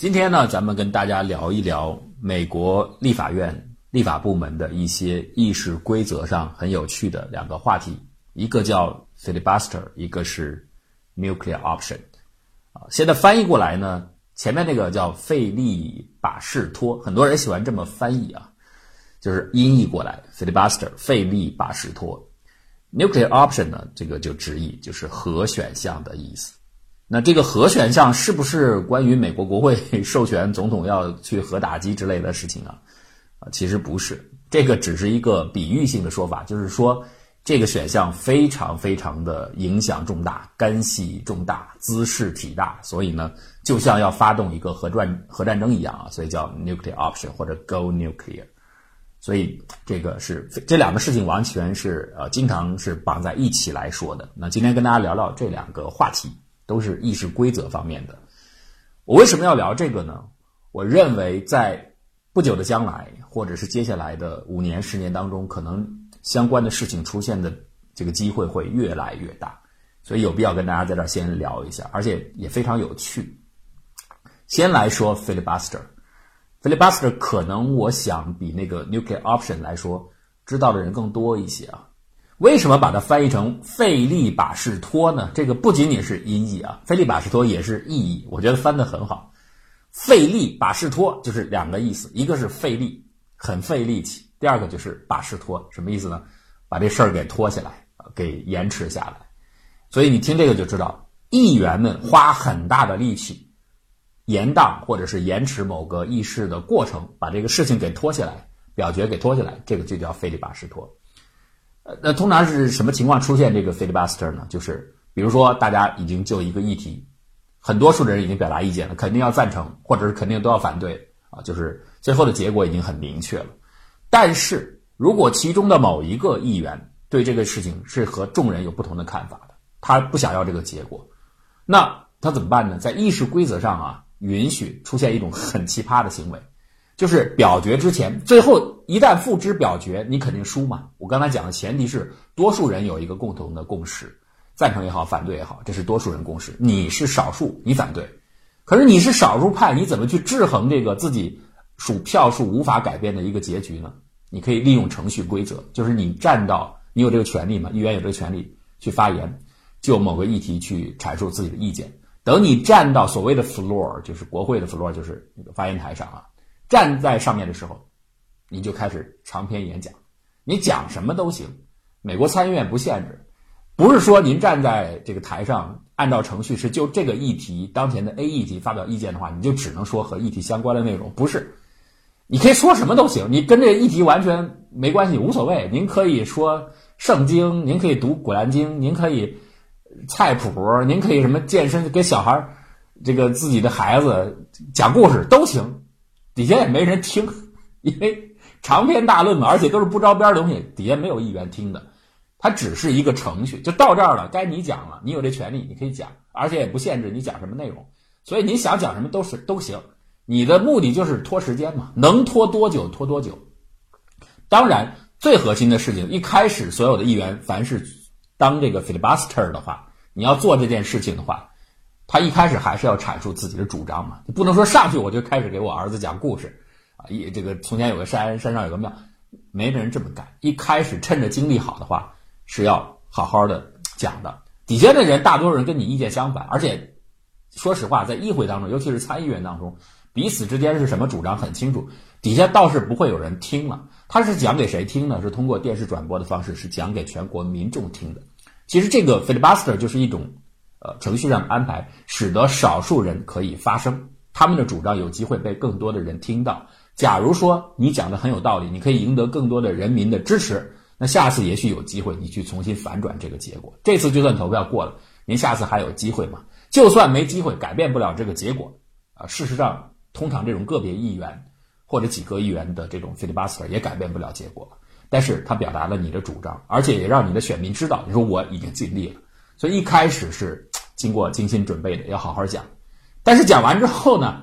今天呢，咱们跟大家聊一聊美国立法院立法部门的一些议事规则上很有趣的两个话题，一个叫 filibuster，一个是 nuclear option。啊，现在翻译过来呢，前面那个叫费利把事托，很多人喜欢这么翻译啊，就是音译过来 filibuster，费利把事托。nuclear option 呢，这个就直译就是核选项的意思。那这个核选项是不是关于美国国会 授权总统要去核打击之类的事情啊？啊，其实不是，这个只是一个比喻性的说法，就是说这个选项非常非常的影响重大，干系重大，姿势体大，所以呢，就像要发动一个核战核战争一样啊，所以叫 nuclear option 或者 go nuclear。所以这个是这两个事情完全是呃经常是绑在一起来说的。那今天跟大家聊聊这两个话题。都是议事规则方面的。我为什么要聊这个呢？我认为在不久的将来，或者是接下来的五年、十年当中，可能相关的事情出现的这个机会会越来越大，所以有必要跟大家在这儿先聊一下，而且也非常有趣。先来说 filibuster，filibuster 可能我想比那个 nuclear option 来说，知道的人更多一些啊。为什么把它翻译成费力把事托呢？这个不仅仅是音译啊，费力把事托也是意译，我觉得翻得很好。费力把事托就是两个意思，一个是费力，很费力气；第二个就是把事托，什么意思呢？把这事儿给拖下来，给延迟下来。所以你听这个就知道，议员们花很大的力气延宕或者是延迟某个议事的过程，把这个事情给拖下来，表决给拖下来，这个就叫费力把事托。那通常是什么情况出现这个 filibuster 呢？就是比如说大家已经就一个议题，很多数的人已经表达意见了，肯定要赞成，或者是肯定都要反对啊，就是最后的结果已经很明确了。但是如果其中的某一个议员对这个事情是和众人有不同的看法的，他不想要这个结果，那他怎么办呢？在议事规则上啊，允许出现一种很奇葩的行为。就是表决之前，最后一旦付之表决，你肯定输嘛。我刚才讲的前提是多数人有一个共同的共识，赞成也好，反对也好，这是多数人共识。你是少数，你反对，可是你是少数派，你怎么去制衡这个自己数票数无法改变的一个结局呢？你可以利用程序规则，就是你站到你有这个权利嘛，议员有这个权利去发言，就某个议题去阐述自己的意见。等你站到所谓的 floor，就是国会的 floor，就是那个发言台上啊。站在上面的时候，你就开始长篇演讲，你讲什么都行。美国参议院不限制，不是说您站在这个台上，按照程序是就这个议题当前的 A 议题发表意见的话，你就只能说和议题相关的内容。不是，你可以说什么都行，你跟这个议题完全没关系，无所谓。您可以说圣经，您可以读古兰经，您可以菜谱，您可以什么健身，给小孩这个自己的孩子讲故事都行。底下也没人听，因为长篇大论嘛，而且都是不着边的东西，底下没有议员听的。它只是一个程序，就到这儿了，该你讲了，你有这权利，你可以讲，而且也不限制你讲什么内容，所以你想讲什么都是都行。你的目的就是拖时间嘛，能拖多久拖多久。当然，最核心的事情，一开始所有的议员，凡是当这个 filibuster 的话，你要做这件事情的话。他一开始还是要阐述自己的主张嘛，你不能说上去我就开始给我儿子讲故事，啊，一这个从前有个山，山上有个庙，没人这么干。一开始趁着精力好的话，是要好好的讲的。底下的人大多数人跟你意见相反，而且说实话，在议会当中，尤其是参议员当中，彼此之间是什么主张很清楚，底下倒是不会有人听了。他是讲给谁听呢？是通过电视转播的方式，是讲给全国民众听的。其实这个 filibuster 就是一种。呃，程序上的安排使得少数人可以发声，他们的主张有机会被更多的人听到。假如说你讲的很有道理，你可以赢得更多的人民的支持，那下次也许有机会你去重新反转这个结果。这次就算投票过了，您下次还有机会吗？就算没机会，改变不了这个结果。啊，事实上，通常这种个别议员或者几个议员的这种 filibuster 也改变不了结果。但是他表达了你的主张，而且也让你的选民知道，你说我已经尽力了。所以一开始是。经过精心准备的，要好好讲。但是讲完之后呢，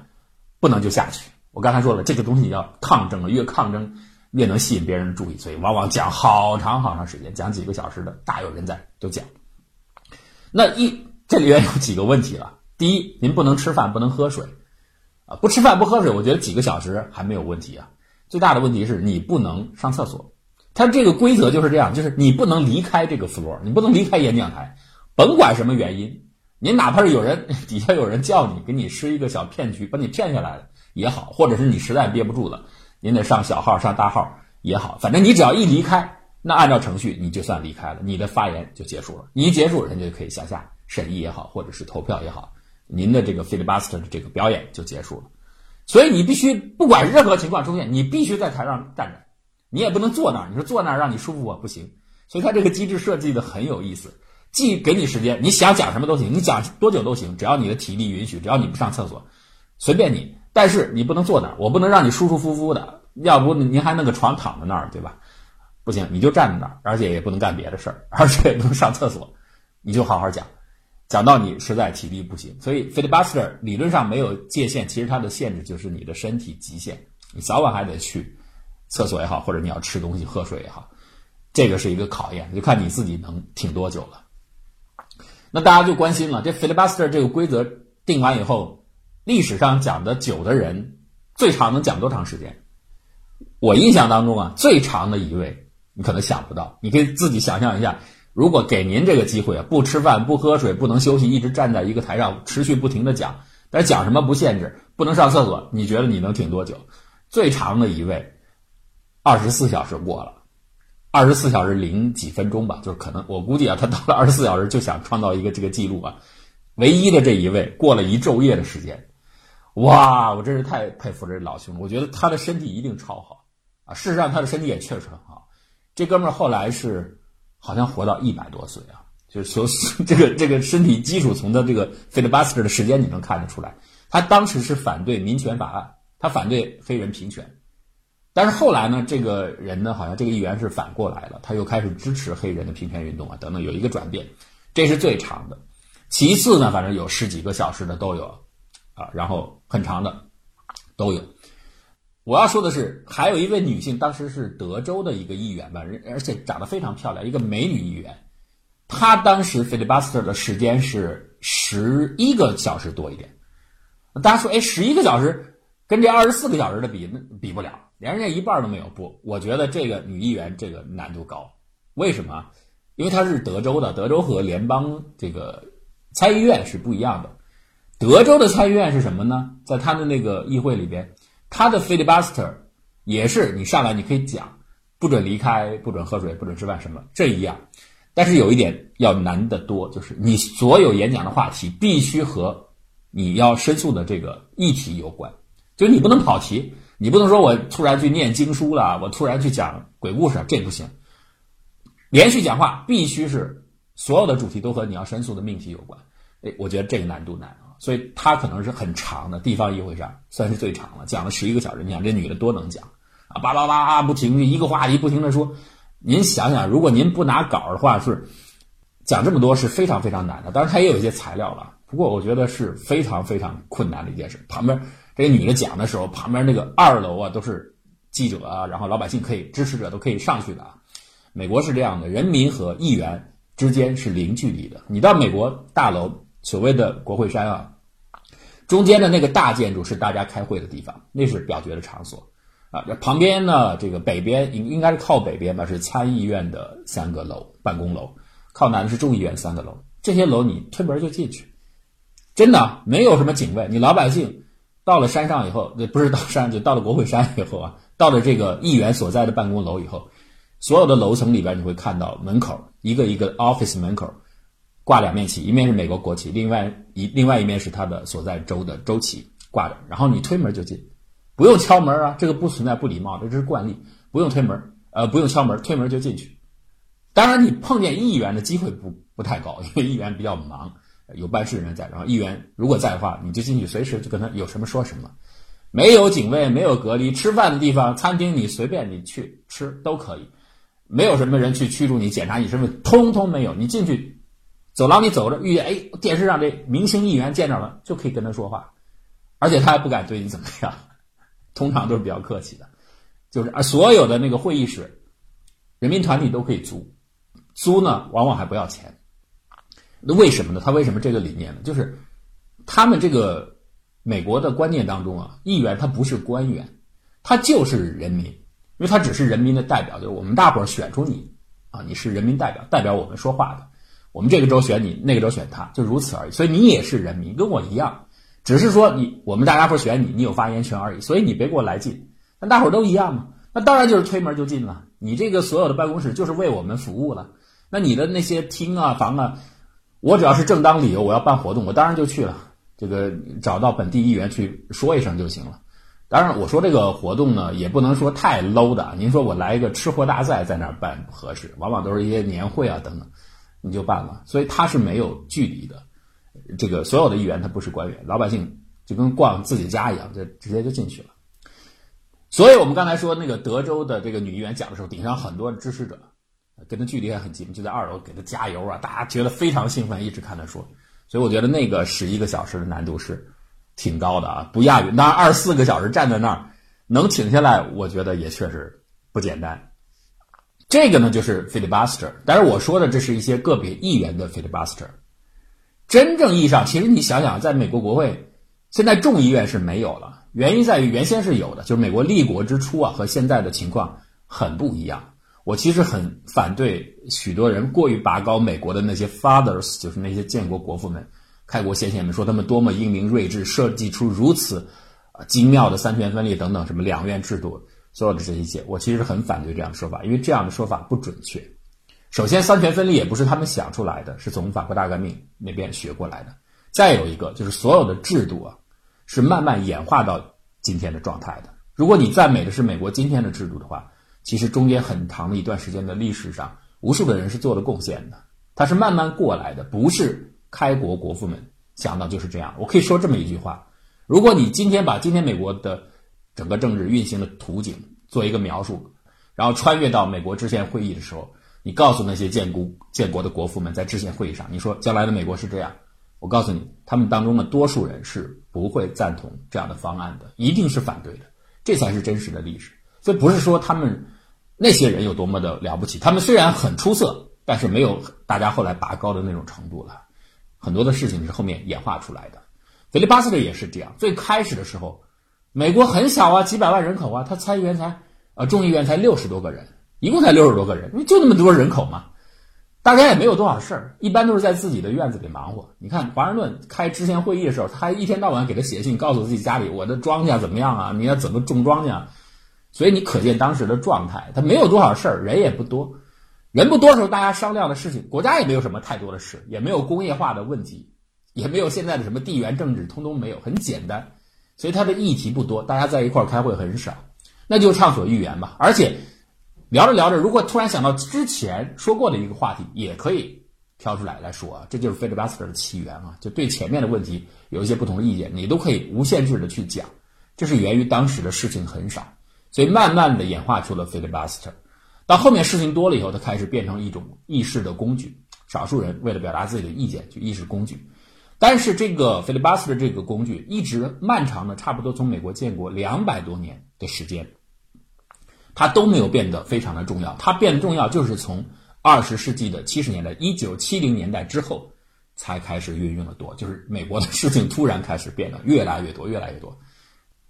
不能就下去。我刚才说了，这个东西要抗争了，越抗争越能吸引别人的注意，所以往往讲好长好长时间，讲几个小时的，大有人在都讲。那一这里面有几个问题了。第一，您不能吃饭，不能喝水。啊，不吃饭不喝水，我觉得几个小时还没有问题啊。最大的问题是你不能上厕所，它这个规则就是这样，就是你不能离开这个 floor，你不能离开演讲台，甭管什么原因，您哪怕是有人 底下有人叫你，给你施一个小骗局，把你骗下来了也好，或者是你实在憋不住了，您得上小号上大号也好，反正你只要一离开，那按照程序你就算离开了，你的发言就结束了，你一结束，人家就可以向下审议也好，或者是投票也好。您的这个 filibuster 的这个表演就结束了，所以你必须不管任何情况出现，你必须在台上站着，你也不能坐那儿。你说坐那儿让你舒服啊，不行。所以它这个机制设计的很有意思，既给你时间，你想讲什么都行，你讲多久都行，只要你的体力允许，只要你不上厕所，随便你。但是你不能坐那儿，我不能让你舒舒服服的，要不您还弄个床躺在那儿，对吧？不行，你就站在那儿，而且也不能干别的事儿，而且也不能上厕所，你就好好讲。讲到你实在体力不行，所以 filibuster 理论上没有界限，其实它的限制就是你的身体极限，你早晚还得去厕所也好，或者你要吃东西喝水也好，这个是一个考验，就看你自己能挺多久了。那大家就关心了，这 filibuster 这个规则定完以后，历史上讲的久的人最长能讲多长时间？我印象当中啊，最长的一位你可能想不到，你可以自己想象一下。如果给您这个机会啊，不吃饭、不喝水、不能休息，一直站在一个台上持续不停的讲，但是讲什么不限制，不能上厕所，你觉得你能挺多久？最长的一位，二十四小时过了，二十四小时零几分钟吧，就是可能我估计啊，他到了 二十四小时就想创造一个这个记录啊。唯一的这一位过了一昼夜的时间，哇，我真是太佩服这老兄了，我觉得他的身体一定超好啊。事实上，他的身体也确实很好。这哥们儿后来是。好像活到一百多岁啊，就是说这个 这个身体基础从他这个 filibuster 的时间你能看得出来，他当时是反对民权法案，他反对黑人平权，但是后来呢，这个人呢，好像这个议员是反过来了，他又开始支持黑人的平权运动啊，等等，有一个转变，这是最长的。其次呢，反正有十几个小时的都有，啊，然后很长的都有。我要说的是，还有一位女性，当时是德州的一个议员吧，而且长得非常漂亮，一个美女议员。她当时 filibuster 的时间是十一个小时多一点。大家说，哎，十一个小时跟这二十四个小时的比，那比不了，连人家一半都没有。不，我觉得这个女议员这个难度高。为什么？因为她是德州的，德州和联邦这个参议院是不一样的。德州的参议院是什么呢？在他的那个议会里边。他的 filibuster 也是你上来你可以讲，不准离开，不准喝水，不准吃饭什么这一样，但是有一点要难得多，就是你所有演讲的话题必须和你要申诉的这个议题有关，就是你不能跑题，你不能说我突然去念经书了，我突然去讲鬼故事，这不行。连续讲话必须是所有的主题都和你要申诉的命题有关，哎，我觉得这个难度难啊。所以他可能是很长的，地方议会上算是最长了，讲了十一个小时。你想这女的多能讲啊，叭叭叭啊不停，一个话题不停的说。您想想，如果您不拿稿的话，是讲这么多是非常非常难的。当然，他也有一些材料了，不过我觉得是非常非常困难的一件事。旁边这个女的讲的时候，旁边那个二楼啊都是记者啊，然后老百姓可以支持者都可以上去的啊。美国是这样的，人民和议员之间是零距离的。你到美国大楼。所谓的国会山啊，中间的那个大建筑是大家开会的地方，那是表决的场所啊。旁边呢，这个北边应应该是靠北边吧，是参议院的三个楼办公楼，靠南的是众议院三个楼。这些楼你推门就进去，真的没有什么警卫。你老百姓到了山上以后，那不是到山，就到了国会山以后啊，到了这个议员所在的办公楼以后，所有的楼层里边你会看到门口一个一个 office 门口。挂两面旗，一面是美国国旗，另外一另外一面是他的所在州的州旗挂着。然后你推门就进，不用敲门啊，这个不存在不礼貌，这只是惯例，不用推门，呃，不用敲门，推门就进去。当然，你碰见议员的机会不不太高，因为议员比较忙，有办事人在。然后议员如果在的话，你就进去，随时就跟他有什么说什么，没有警卫，没有隔离，吃饭的地方，餐厅你随便你去吃都可以，没有什么人去驱逐你、检查你身份，通通没有，你进去。走廊里走着，遇见哎，电视上这明星议员见着了，就可以跟他说话，而且他还不敢对你怎么样，通常都是比较客气的，就是啊，所有的那个会议室，人民团体都可以租，租呢往往还不要钱，那为什么呢？他为什么这个理念呢？就是他们这个美国的观念当中啊，议员他不是官员，他就是人民，因为他只是人民的代表，就是我们大伙儿选出你啊，你是人民代表，代表我们说话的。我们这个州选你，那个州选他，就如此而已。所以你也是人民，跟我一样，只是说你我们大家伙选你，你有发言权而已。所以你别给我来劲，那大伙儿都一样嘛。那当然就是推门就进了。你这个所有的办公室就是为我们服务了。那你的那些厅啊、房啊，我只要是正当理由，我要办活动，我当然就去了。这个找到本地议员去说一声就行了。当然，我说这个活动呢，也不能说太 low 的。您说我来一个吃货大赛在那儿办不合适，往往都是一些年会啊等等，你就办了。所以他是没有距离的。这个所有的议员他不是官员，老百姓就跟逛自己家一样，就直接就进去了。所以我们刚才说那个德州的这个女议员讲的时候，顶上很多支持者，跟他距离还很近，就在二楼给他加油啊，大家觉得非常兴奋，一直看他说。所以我觉得那个十一个小时的难度是挺高的啊，不亚于那二十四个小时站在那儿能挺下来，我觉得也确实不简单。这个呢就是 filibuster，但是我说的这是一些个别议员的 filibuster。真正意义上，其实你想想，在美国国会现在众议院是没有了，原因在于原先是有的，就是美国立国之初啊和现在的情况很不一样。我其实很反对许多人过于拔高美国的那些 fathers，就是那些建国国父们、开国先贤们，说他们多么英明睿智，设计出如此精妙的三权分立等等什么两院制度，所有的这一切，我其实很反对这样的说法，因为这样的说法不准确。首先，三权分立也不是他们想出来的，是从法国大革命那边学过来的。再有一个就是所有的制度啊，是慢慢演化到今天的状态的。如果你赞美的是美国今天的制度的话，其实中间很长的一段时间的历史上，无数的人是做了贡献的，他是慢慢过来的，不是开国国父们想到就是这样。我可以说这么一句话：如果你今天把今天美国的整个政治运行的图景做一个描述，然后穿越到美国制宪会议的时候，你告诉那些建国建国的国父们在制宪会议上，你说将来的美国是这样，我告诉你，他们当中的多数人是不会赞同这样的方案的，一定是反对的。这才是真实的历史。所以不是说他们。那些人有多么的了不起？他们虽然很出色，但是没有大家后来拔高的那种程度了。很多的事情是后面演化出来的。菲利巴斯特也是这样。最开始的时候，美国很小啊，几百万人口啊，他参议员才呃众议员才六十多个人，一共才六十多个人，就那么多人口嘛，大家也没有多少事儿，一般都是在自己的院子里忙活。你看华盛顿开知县会议的时候，他还一天到晚给他写信，告诉自己家里我的庄稼怎么样啊，你要怎么种庄稼。所以你可见当时的状态，他没有多少事儿，人也不多，人不多的时候，大家商量的事情，国家也没有什么太多的事，也没有工业化的问题，也没有现在的什么地缘政治，通通没有，很简单。所以他的议题不多，大家在一块儿开会很少，那就畅所欲言吧。而且聊着聊着，如果突然想到之前说过的一个话题，也可以挑出来来说啊，这就是 filibuster 的起源啊，就对前面的问题有一些不同的意见，你都可以无限制的去讲，这是源于当时的事情很少。所以慢慢的演化出了 filibuster，到后面事情多了以后，它开始变成一种议事的工具。少数人为了表达自己的意见去议事工具，但是这个 filibuster 这个工具一直漫长的差不多从美国建国两百多年的时间，它都没有变得非常的重要。它变得重要就是从二十世纪的七十年代，一九七零年代之后才开始运用的多，就是美国的事情突然开始变得越来越多，越来越多。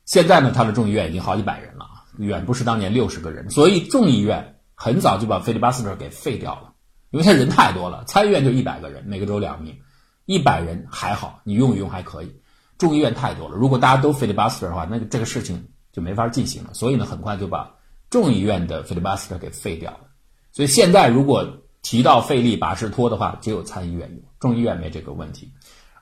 现在呢，它的众议院已经好几百人了。远不是当年六十个人，所以众议院很早就把菲利巴斯特给废掉了，因为他人太多了。参议院就一百个人，每个州两名，一百人还好，你用一用还可以。众议院太多了，如果大家都菲利巴斯特的话，那这个事情就没法进行了。所以呢，很快就把众议院的菲利巴斯特给废掉了。所以现在如果提到费力把事拖的话，只有参议院有，众议院没这个问题。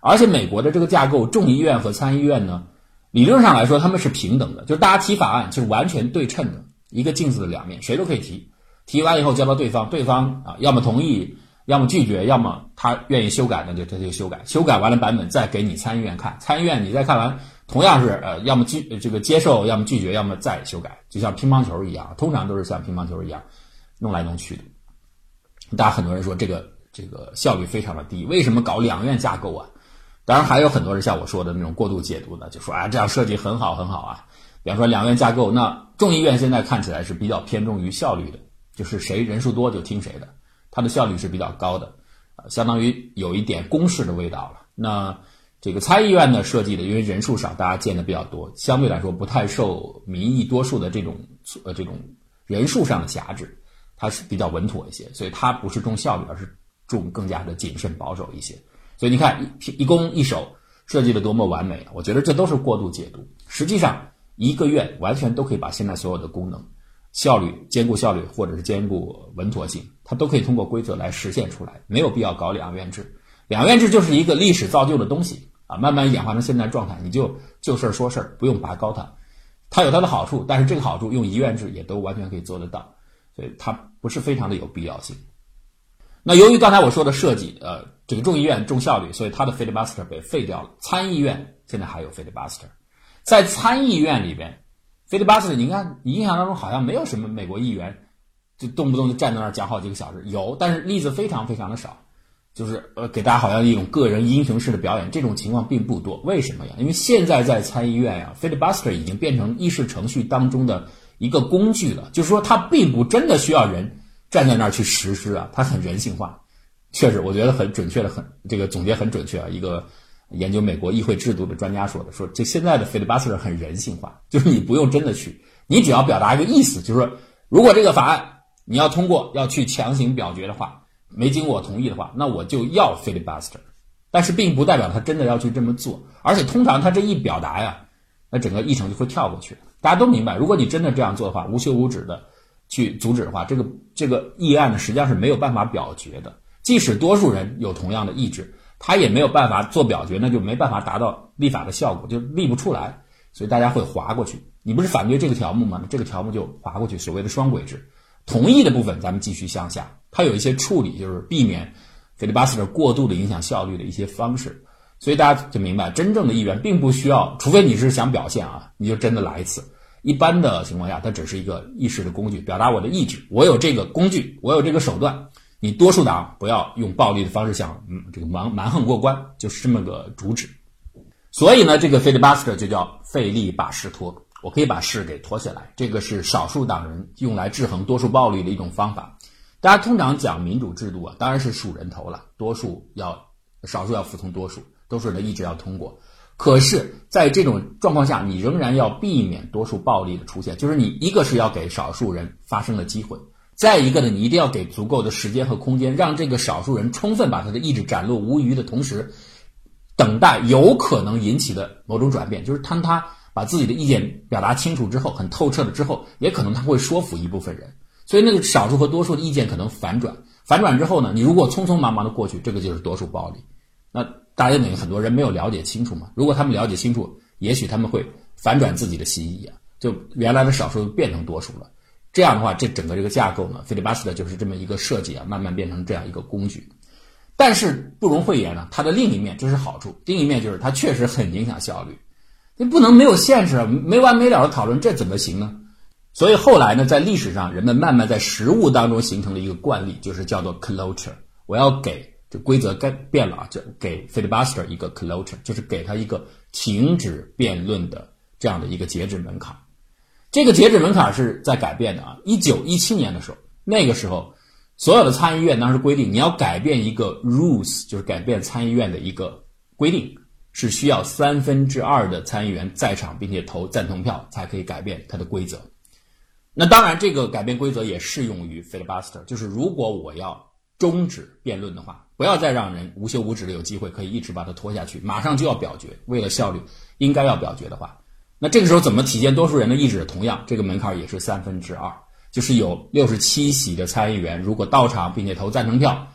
而且美国的这个架构，众议院和参议院呢？理论上来说，他们是平等的，就是大家提法案就是完全对称的，一个镜子的两面，谁都可以提。提完以后交到对方，对方啊，要么同意，要么拒绝，要么他愿意修改，那就他就修改。修改完了版本再给你参议院看，参议院你再看完，同样是呃，要么拒这个接受，要么拒绝，要么再修改，就像乒乓球一样，通常都是像乒乓球一样弄来弄去的。大家很多人说这个这个效率非常的低，为什么搞两院架构啊？当然还有很多人像我说的那种过度解读的，就说啊这样设计很好很好啊。比方说两院架构，那众议院现在看起来是比较偏重于效率的，就是谁人数多就听谁的，它的效率是比较高的，呃，相当于有一点公式的味道了。那这个参议院呢设计的，因为人数少，大家见的比较多，相对来说不太受民意多数的这种呃这种人数上的辖制，它是比较稳妥一些，所以它不是重效率，而是重更加的谨慎保守一些。所以你看一一攻一守设计的多么完美啊！我觉得这都是过度解读。实际上，一个院完全都可以把现在所有的功能、效率兼顾效率，或者是兼顾稳妥性，它都可以通过规则来实现出来，没有必要搞两院制。两院制就是一个历史造就的东西。啊，慢慢演化成现在状态，你就就事儿说事儿，不用拔高它。它有它的好处，但是这个好处用一院制也都完全可以做得到，所以它不是非常的有必要性。那由于刚才我说的设计，呃，这个众议院重效率，所以它的 filibuster 被废掉了。参议院现在还有 filibuster，在参议院里边，filibuster，你看你印象当中好像没有什么美国议员就动不动就站在那儿讲好几个小时，有，但是例子非常非常的少。就是呃，给大家好像一种个人英雄式的表演，这种情况并不多。为什么呀？因为现在在参议院呀，filibuster 已经变成议事程序当中的一个工具了。就是说，它并不真的需要人站在那儿去实施啊，它很人性化。确实，我觉得很准确的，很这个总结很准确啊。一个研究美国议会制度的专家说的，说这现在的 filibuster 很人性化，就是你不用真的去，你只要表达一个意思，就是说，如果这个法案你要通过，要去强行表决的话。没经过我同意的话，那我就要 filibuster，但是并不代表他真的要去这么做。而且通常他这一表达呀，那整个议程就会跳过去。大家都明白，如果你真的这样做的话，无休无止的去阻止的话，这个这个议案呢，实际上是没有办法表决的。即使多数人有同样的意志，他也没有办法做表决，那就没办法达到立法的效果，就立不出来。所以大家会划过去。你不是反对这个条目吗？这个条目就划过去，所谓的双轨制。同意的部分咱们继续向下。它有一些处理，就是避免 filibuster 过度的影响效率的一些方式，所以大家就明白，真正的议员并不需要，除非你是想表现啊，你就真的来一次。一般的情况下，它只是一个意识的工具，表达我的意志。我有这个工具，我有这个手段，你多数党不要用暴力的方式想嗯这个蛮蛮横过关，就是这么个主旨。所以呢，这个 filibuster 就叫费力把事拖，我可以把事给拖下来。这个是少数党人用来制衡多数暴力的一种方法。大家通常讲民主制度啊，当然是数人头了，多数要少数要服从多数，多数人的意志要通过。可是，在这种状况下，你仍然要避免多数暴力的出现，就是你一个是要给少数人发声的机会，再一个呢，你一定要给足够的时间和空间，让这个少数人充分把他的意志展露无余的同时，等待有可能引起的某种转变，就是当他把自己的意见表达清楚之后，很透彻了之后，也可能他会说服一部分人。所以那个少数和多数的意见可能反转，反转之后呢，你如果匆匆忙忙的过去，这个就是多数暴力。那大家等于很多人没有了解清楚嘛？如果他们了解清楚，也许他们会反转自己的心意啊，就原来的少数变成多数了。这样的话，这整个这个架构呢费利巴斯的就是这么一个设计啊，慢慢变成这样一个工具。但是不容讳言呢，它的另一面这是好处，另一面就是它确实很影响效率。你不能没有限制，没完没了的讨论，这怎么行呢？所以后来呢，在历史上，人们慢慢在实物当中形成了一个惯例，就是叫做 closure。我要给规则改变了啊，就给 filibuster 一个 closure，就是给他一个停止辩论的这样的一个截止门槛。这个截止门槛是在改变的啊。一九一七年的时候，那个时候，所有的参议院当时规定，你要改变一个 rules，就是改变参议院的一个规定，是需要三分之二的参议员在场并且投赞同票才可以改变它的规则。那当然，这个改变规则也适用于 filibuster，就是如果我要终止辩论的话，不要再让人无休无止的有机会可以一直把它拖下去，马上就要表决，为了效率，应该要表决的话，那这个时候怎么体现多数人的意志？同样，这个门槛也是三分之二，就是有六十七席的参议员如果到场并且投赞成票，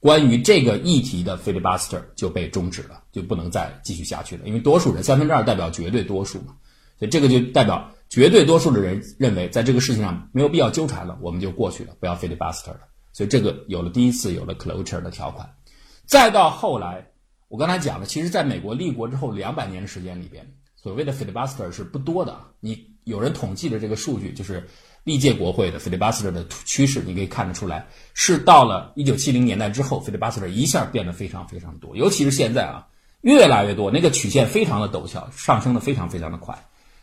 关于这个议题的 filibuster 就被终止了，就不能再继续下去了，因为多数人三分之二代表绝对多数嘛，所以这个就代表。绝对多数的人认为，在这个事情上没有必要纠缠了，我们就过去了，不要 filibuster 了。所以这个有了第一次有了 closure 的条款，再到后来，我刚才讲了，其实在美国立国之后两百年的时间里边，所谓的 filibuster 是不多的。你有人统计的这个数据，就是历届国会的 filibuster 的趋势，你可以看得出来，是到了一九七零年代之后，filibuster 一下变得非常非常多，尤其是现在啊，越来越多，那个曲线非常的陡峭，上升的非常非常的快，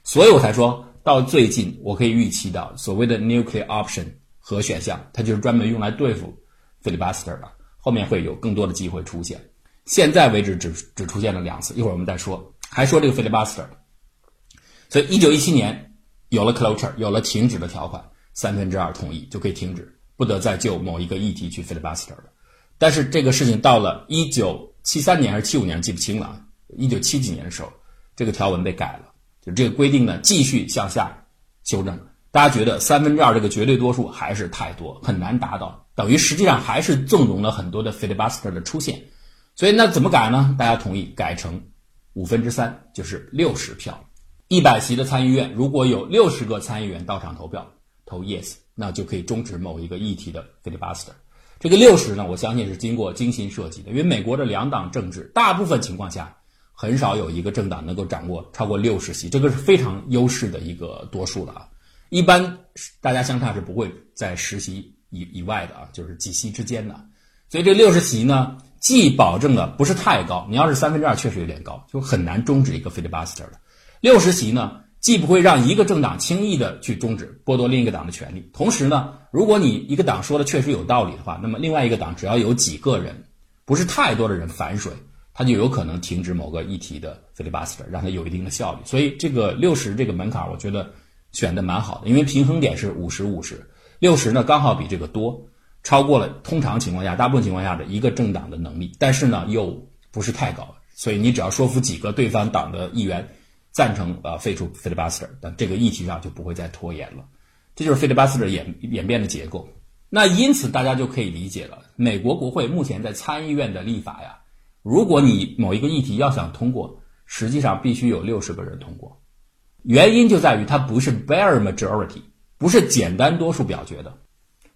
所以我才说。到最近，我可以预期到所谓的 nuclear option 和选项，它就是专门用来对付 filibuster 的。后面会有更多的机会出现。现在为止只只出现了两次，一会儿我们再说。还说这个 filibuster，所以一九一七年有了 cloture，有了停止的条款，三分之二同意就可以停止，不得再就某一个议题去 filibuster 了。但是这个事情到了一九七三年还是七五年记不清了，一九七几年的时候，这个条文被改了，就这个规定呢继续向下修正。大家觉得三分之二这个绝对多数还是太多，很难达到，等于实际上还是纵容了很多的 filibuster 的出现。所以那怎么改呢？大家同意改成五分之三，就是六十票。一百席的参议院如果有六十个参议员到场投票投 yes，那就可以终止某一个议题的 filibuster。这个六十呢，我相信是经过精心设计的，因为美国的两党政治大部分情况下很少有一个政党能够掌握超过六十席，这个是非常优势的一个多数了啊。一般大家相差是不会在十席以以外的啊，就是几席之间的。所以这六十席呢？既保证了不是太高，你要是三分之二确实有点高，就很难终止一个 filibuster 了。六十席呢，既不会让一个政党轻易的去终止剥夺另一个党的权利，同时呢，如果你一个党说的确实有道理的话，那么另外一个党只要有几个人，不是太多的人反水，他就有可能停止某个议题的 filibuster，让它有一定的效率。所以这个六十这个门槛，我觉得选的蛮好的，因为平衡点是五十五十，六十呢刚好比这个多。超过了通常情况下、大部分情况下的一个政党的能力，但是呢又不是太高，所以你只要说服几个对方党的议员赞成呃废除 filibuster，但这个议题上就不会再拖延了。这就是 filibuster 演演变的结构。那因此大家就可以理解了，美国国会目前在参议院的立法呀，如果你某一个议题要想通过，实际上必须有六十个人通过，原因就在于它不是 bare majority，不是简单多数表决的。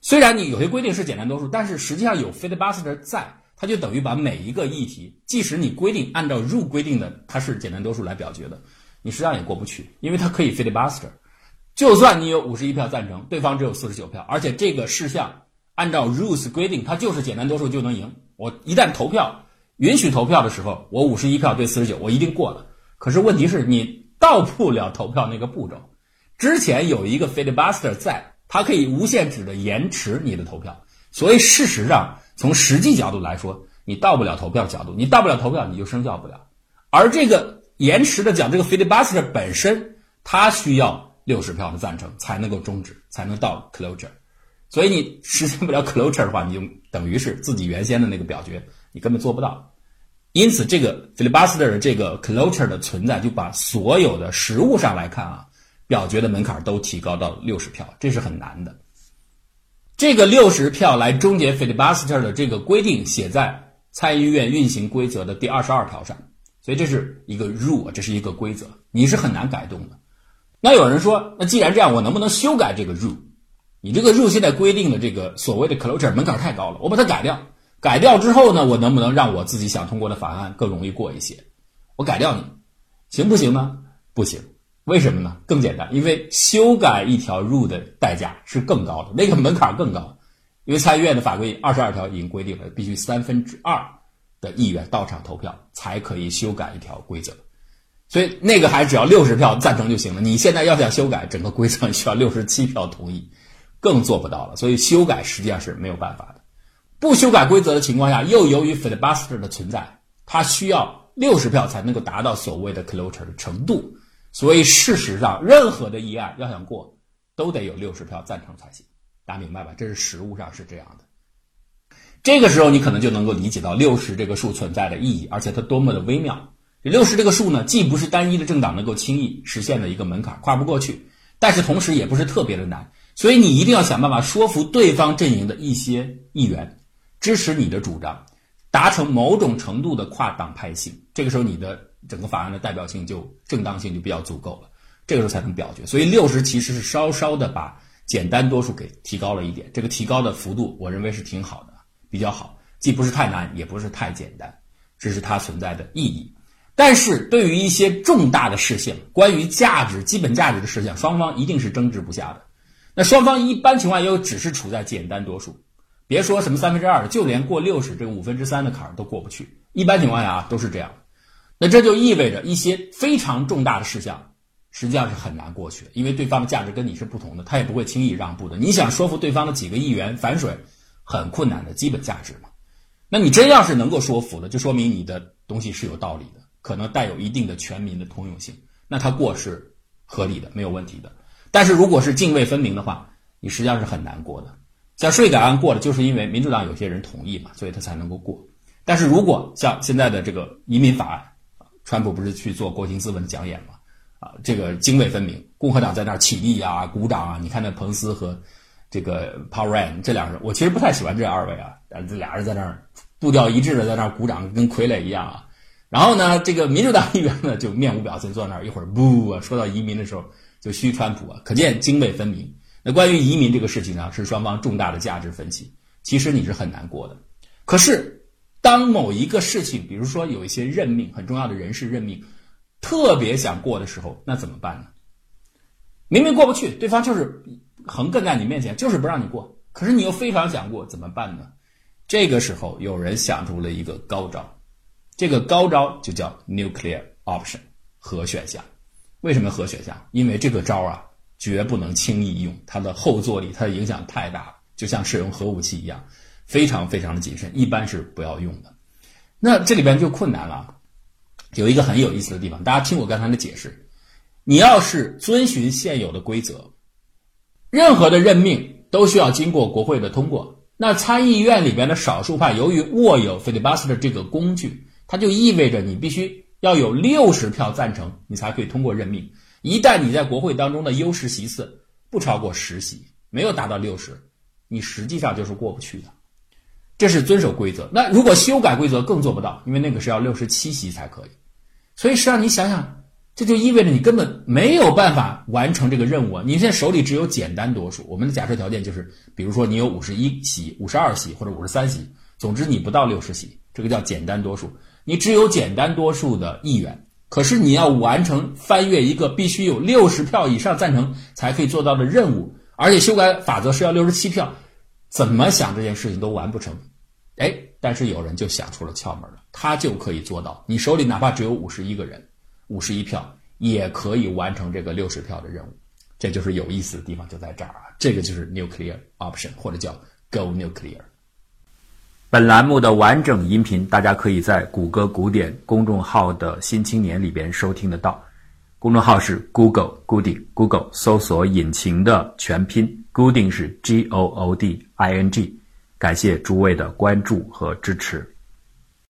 虽然你有些规定是简单多数，但是实际上有 filibuster 在，它就等于把每一个议题，即使你规定按照 rule 规定的它是简单多数来表决的，你实际上也过不去，因为它可以 filibuster。就算你有五十一票赞成，对方只有四十九票，而且这个事项按照 rules 规定，它就是简单多数就能赢。我一旦投票允许投票的时候，我五十一票对四十九，我一定过了。可是问题是你到不了投票那个步骤，之前有一个 filibuster 在。它可以无限制的延迟你的投票，所以事实上从实际角度来说，你到不了投票角度，你到不了投票，你就生效不了。而这个延迟的讲，这个 filibuster 本身，它需要六十票的赞成才能够终止，才能到 closure。所以你实现不了 closure 的话，你就等于是自己原先的那个表决，你根本做不到。因此，这个 filibuster 的这个 cloture 的存在，就把所有的实物上来看啊。表决的门槛都提高到六十票，这是很难的。这个六十票来终结 filibuster 的这个规定写在参议院运行规则的第二十二条上，所以这是一个 rule，这是一个规则，你是很难改动的。那有人说，那既然这样，我能不能修改这个 rule？你这个 rule 现在规定的这个所谓的 cloture 门槛太高了，我把它改掉。改掉之后呢，我能不能让我自己想通过的法案更容易过一些？我改掉你，行不行呢？不行。为什么呢？更简单，因为修改一条入的代价是更高的，那个门槛更高。因为参议院的法规二十二条已经规定了，必须三分之二的议员到场投票才可以修改一条规则，所以那个还只要六十票赞成就行了。你现在要想修改整个规则，需要六十七票同意，更做不到了。所以修改实际上是没有办法的。不修改规则的情况下，又由于 filibuster 的存在，它需要六十票才能够达到所谓的 cloture 的程度。所以，事实上，任何的议案要想过，都得有六十票赞成才行。大家明白吧？这是实物上是这样的。这个时候，你可能就能够理解到六十这个数存在的意义，而且它多么的微妙。六十这个数呢，既不是单一的政党能够轻易实现的一个门槛，跨不过去，但是同时也不是特别的难。所以，你一定要想办法说服对方阵营的一些议员支持你的主张，达成某种程度的跨党派性。这个时候，你的。整个法案的代表性就正当性就比较足够了，这个时候才能表决。所以六十其实是稍稍的把简单多数给提高了一点，这个提高的幅度我认为是挺好的，比较好，既不是太难，也不是太简单，这是它存在的意义。但是对于一些重大的事项，关于价值、基本价值的事项，双方一定是争执不下的。那双方一般情况又只是处在简单多数，别说什么三分之二，就连过六十这个五分之三的坎儿都过不去。一般情况下啊，都是这样。那这就意味着一些非常重大的事项，实际上是很难过去的，因为对方的价值跟你是不同的，他也不会轻易让步的。你想说服对方的几个议员反水，很困难的基本价值嘛。那你真要是能够说服了，就说明你的东西是有道理的，可能带有一定的全民的通用性，那他过是合理的，没有问题的。但是如果是泾渭分明的话，你实际上是很难过的。像税改案过了，就是因为民主党有些人同意嘛，所以他才能够过。但是如果像现在的这个移民法案，川普不是去做国情咨文讲演嘛？啊，这个泾渭分明，共和党在那儿起立啊、鼓掌啊。你看那彭斯和这个 Paul Ryan 这两人，我其实不太喜欢这二位啊，这俩人在那儿步调一致的在那儿鼓掌，跟傀儡一样啊。然后呢，这个民主党议员呢就面无表情坐那儿，一会儿不啊，说到移民的时候就嘘川普啊，可见泾渭分明。那关于移民这个事情呢，是双方重大的价值分歧，其实你是很难过的。可是。当某一个事情，比如说有一些任命很重要的人事任命，特别想过的时候，那怎么办呢？明明过不去，对方就是横亘在你面前，就是不让你过。可是你又非常想过，怎么办呢？这个时候，有人想出了一个高招，这个高招就叫 nuclear option 核选项。为什么核选项？因为这个招啊，绝不能轻易用，它的后坐力，它的影响太大了，就像使用核武器一样。非常非常的谨慎，一般是不要用的。那这里边就困难了，有一个很有意思的地方，大家听我刚才的解释。你要是遵循现有的规则，任何的任命都需要经过国会的通过。那参议院里边的少数派由于握有 filibuster 这个工具，它就意味着你必须要有六十票赞成，你才可以通过任命。一旦你在国会当中的优势席次不超过十席，没有达到六十，你实际上就是过不去的。这是遵守规则。那如果修改规则更做不到，因为那个是要六十七席才可以。所以实际上你想想，这就意味着你根本没有办法完成这个任务啊！你现在手里只有简单多数。我们的假设条件就是，比如说你有五十一席、五十二席或者五十三席，总之你不到六十席，这个叫简单多数。你只有简单多数的议员，可是你要完成翻阅一个必须有六十票以上赞成才可以做到的任务，而且修改法则是要六十七票。怎么想这件事情都完不成，哎，但是有人就想出了窍门了，他就可以做到，你手里哪怕只有五十一个人，五十一票也可以完成这个六十票的任务，这就是有意思的地方就在这儿啊，这个就是 nuclear option 或者叫 go nuclear。本栏目的完整音频，大家可以在谷歌古典公众号的新青年里边收听得到。公众号是 Google Gooding，Google 搜索引擎的全拼，Gooding 是 G O O D I N G，感谢诸位的关注和支持。